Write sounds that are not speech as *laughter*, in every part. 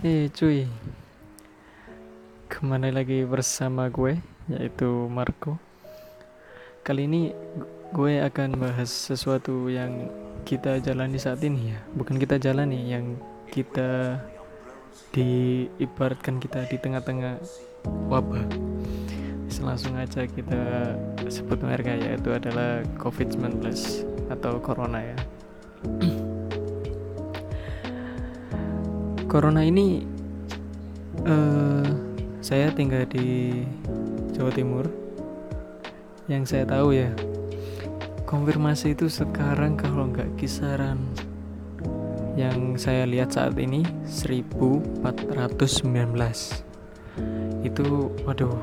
Eh cuy. Kembali lagi bersama gue Yaitu Marco. Kali ini gue akan bahas sesuatu yang kita jalani saat ini ya. Bukan kita jalani Yang kita diibaratkan kita di tengah-tengah wabah. Langsung aja kita sebut mereka yaitu adalah COVID-19 atau Corona ya Corona ini uh, saya tinggal di Jawa Timur. Yang saya tahu ya, konfirmasi itu sekarang kalau nggak kisaran yang saya lihat saat ini 1419 itu waduh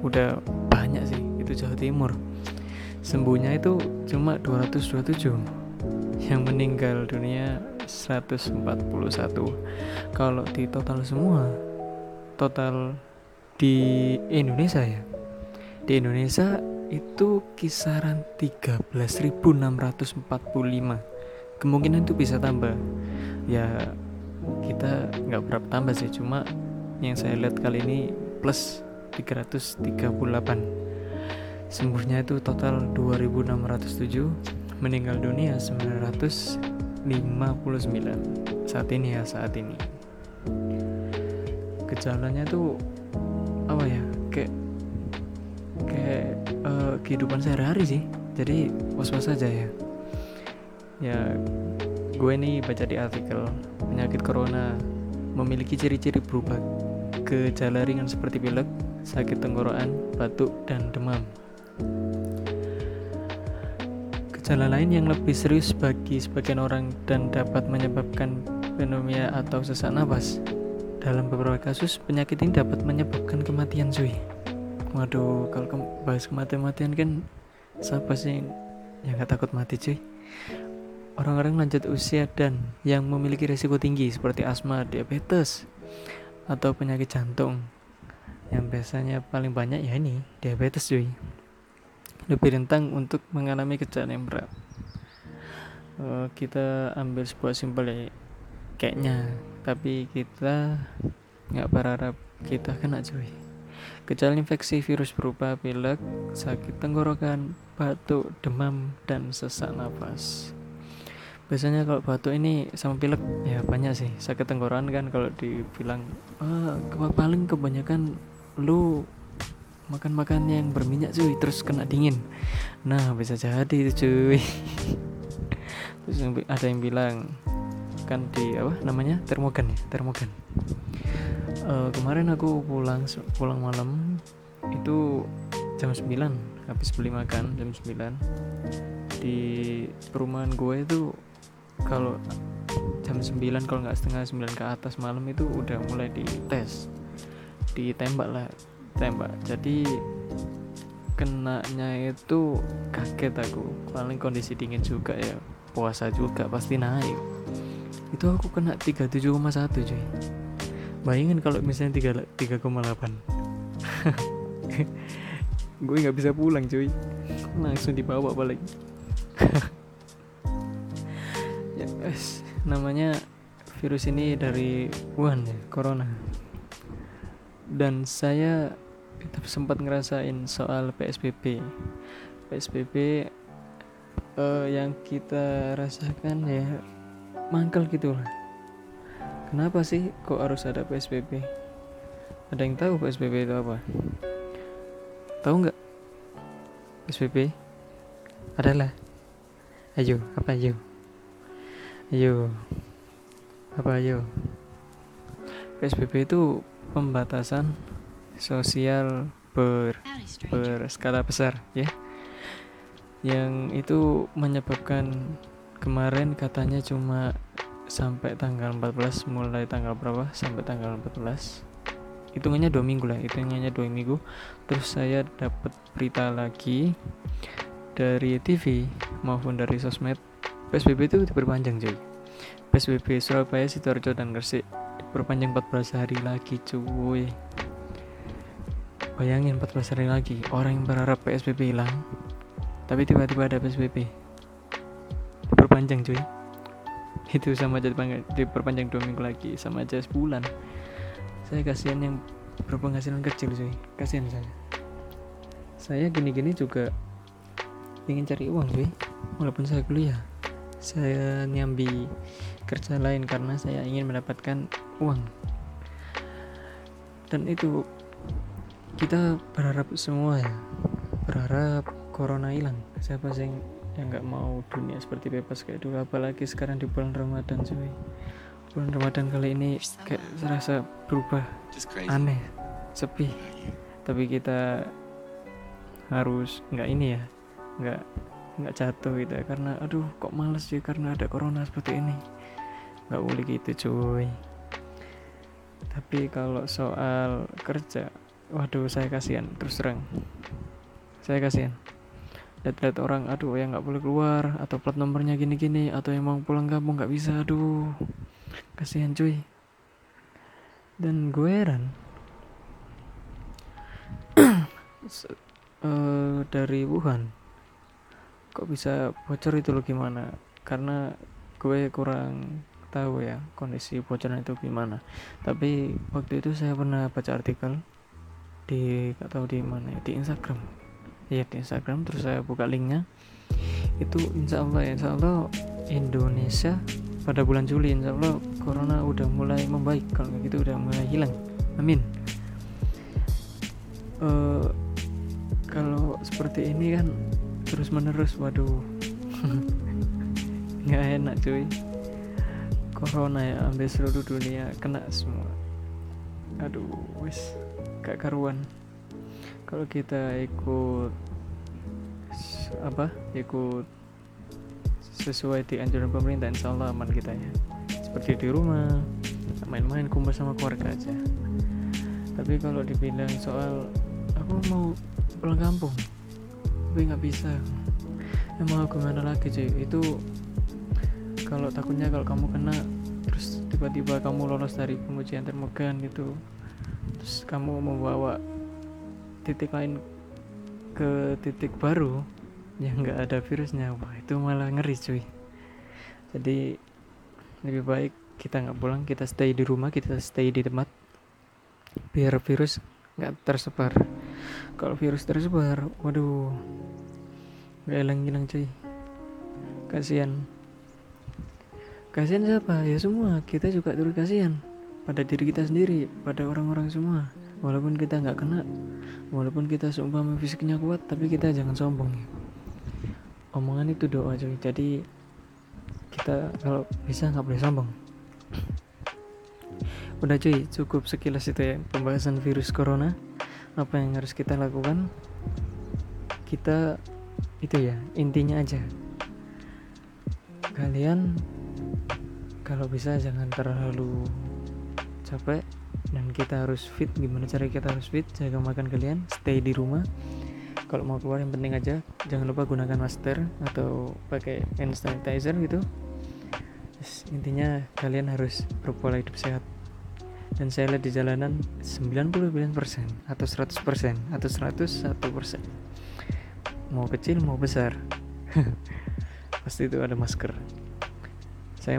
udah banyak sih itu Jawa Timur. Sembuhnya itu cuma 227 yang meninggal dunia 141 kalau di total semua total di Indonesia ya di Indonesia itu kisaran 13.645 kemungkinan itu bisa tambah. Ya kita nggak berapa tambah sih cuma yang saya lihat kali ini plus 338 sembuhnya itu total 2607 meninggal dunia 900 59 saat ini ya saat ini. Gejalanya tuh apa ya kayak kayak uh, kehidupan sehari-hari sih. Jadi was-was aja ya. Ya gue nih baca di artikel penyakit corona memiliki ciri-ciri berubah. Gejala ringan seperti pilek, sakit tenggorokan, batuk, dan demam. Gejala lain yang lebih serius bagi sebagian orang dan dapat menyebabkan pneumonia atau sesak nafas. Dalam beberapa kasus, penyakit ini dapat menyebabkan kematian cuy. Waduh, kalau ke bahas kematian-matian kan siapa sih yang gak takut mati cuy? Orang-orang lanjut usia dan yang memiliki risiko tinggi seperti asma, diabetes, atau penyakit jantung. Yang biasanya paling banyak ya ini, diabetes cuy lebih rentang untuk mengalami gejala yang berat. Uh, kita ambil sebuah simpel ya, kayaknya, tapi kita nggak berharap kita kena cuy. Gejala infeksi virus berupa pilek, sakit tenggorokan, batuk, demam, dan sesak nafas. Biasanya kalau batuk ini sama pilek ya banyak sih. Sakit tenggorokan kan kalau dibilang ah, paling kebanyakan lu makan-makan yang berminyak cuy. Terus kena dingin. Nah bisa jadi itu cuy. Terus ada yang bilang kan di apa namanya? Termogan ya? Termogan. Uh, kemarin aku pulang pulang malam itu jam 9 habis beli makan jam 9 di perumahan gue itu kalau jam 9 kalau nggak setengah 9 ke atas malam itu udah mulai dites. Ditembak lah tembak. Jadi kenanya itu kaget aku. Paling kondisi dingin juga ya. Puasa juga pasti naik. Itu aku kena 37,1 cuy. Bayangin kalau misalnya 3 3,8 *laughs* gue nggak bisa pulang cuy. Langsung dibawa balik. *laughs* Ya guys namanya virus ini dari Wuhan ya corona. Dan saya sempat ngerasain soal PSBB PSBB uh, yang kita rasakan ya mangkel gitu lah. Kenapa sih kok harus ada PSBB ada yang tahu PSBB itu apa? Tahu nggak? PSBB adalah. Ayo apa ayo? Ayo. Apa ayo? PSBB itu pembatasan sosial ber berskala besar ya. Yang itu menyebabkan kemarin katanya cuma sampai tanggal 14 mulai tanggal berapa? Sampai tanggal 14 hitungannya dua minggu lah hitungannya dua minggu. Terus saya dapat berita lagi dari TV maupun dari sosmed PSBB itu diperpanjang cuy. PSBB Surabaya Sidoarjo dan Gresik perpanjang 14 hari lagi cuy bayangin 14 hari lagi orang yang berharap PSBB hilang tapi tiba-tiba ada PSBB diperpanjang cuy. Itu sama aja diperpanjang dua minggu lagi sama aja sebulan. Saya kasihan yang berpenghasilan kecil sih kasihan saya. Saya gini-gini juga ingin cari uang sih walaupun saya kuliah saya nyambi kerja lain karena saya ingin mendapatkan uang. Dan itu kita berharap semua ya. Berharap corona hilang. Siapa sih yang nggak mau dunia seperti bebas kayak dulu? Apalagi sekarang di bulan Ramadan cuy. Bulan Ramadan kali ini kayak serasa berubah. Aneh sepi. Tapi kita harus nggak ini ya nggak nggak jatuh gitu ya. Karena aduh kok males sih karena ada corona seperti ini? Nggak boleh gitu cuy. Tapi kalau soal kerja waduh saya kasihan. Terus terang. Saya kasihan. Lihat-lihat orang aduh yang nggak boleh keluar atau plat nomornya gini-gini atau yang mau pulang kampung nggak bisa aduh. Kasihan cuy. Dan gue heran. *clears throat* Uh, dari Wuhan. Kok bisa bocor itu loh gimana? Karena gue kurang tahu ya kondisi bocoran itu gimana. Tapi waktu itu saya pernah baca artikel di gak tahu di mana ya di Instagram. Lihat di Instagram terus saya buka linknya. Itu insya Allah insya Allah Indonesia pada bulan Juli insya Allah corona udah mulai membaik. Kalau gitu udah mulai hilang. Amin. Uh, kalau seperti ini kan terus menerus waduh. *laughs* Nggak enak cuy. Corona ya ambil seluruh dunia kena semua aduh wis gak karuan. Kalau kita ikut apa? Ikut sesuai di anjuran pemerintah insya Allah aman kita ya. Seperti di rumah main-main kumpul sama keluarga aja. Tapi kalau dibilang soal aku mau pulang kampung tapi nggak bisa. Emang aku gimana lagi cuy itu kalau takutnya kalau kamu kena terus tiba-tiba kamu lolos dari pengujian termogan gitu terus kamu membawa titik lain ke titik baru yang nggak ada virusnya. Wah itu malah ngeri cuy. Jadi lebih baik kita nggak pulang kita stay di rumah kita stay di tempat biar virus nggak tersebar. Kalau virus tersebar waduh nggak hilang-hilang cuy. Kasihan kasihan siapa? Ya semua. Kita juga turut kasihan pada diri kita sendiri pada orang-orang semua. Walaupun kita nggak kena walaupun kita seumpama fisiknya kuat tapi kita jangan sombong. Omongan itu doa cuy. Jadi kita kalau bisa nggak boleh sombong. Udah cuy. Cukup sekilas itu ya pembahasan virus corona. Apa yang harus kita lakukan? Kita itu ya intinya aja. Kalian kalau bisa jangan terlalu capek dan kita harus fit. Gimana cara kita harus fit? Jaga makan kalian stay di rumah. Kalau mau keluar yang penting aja. Jangan lupa gunakan masker atau pakai hand sanitizer gitu. Terus, intinya kalian harus berpola hidup sehat. Dan saya lihat di jalanan 99% atau 100% atau 101% mau kecil mau besar. *laughs* Pasti itu ada masker. Saya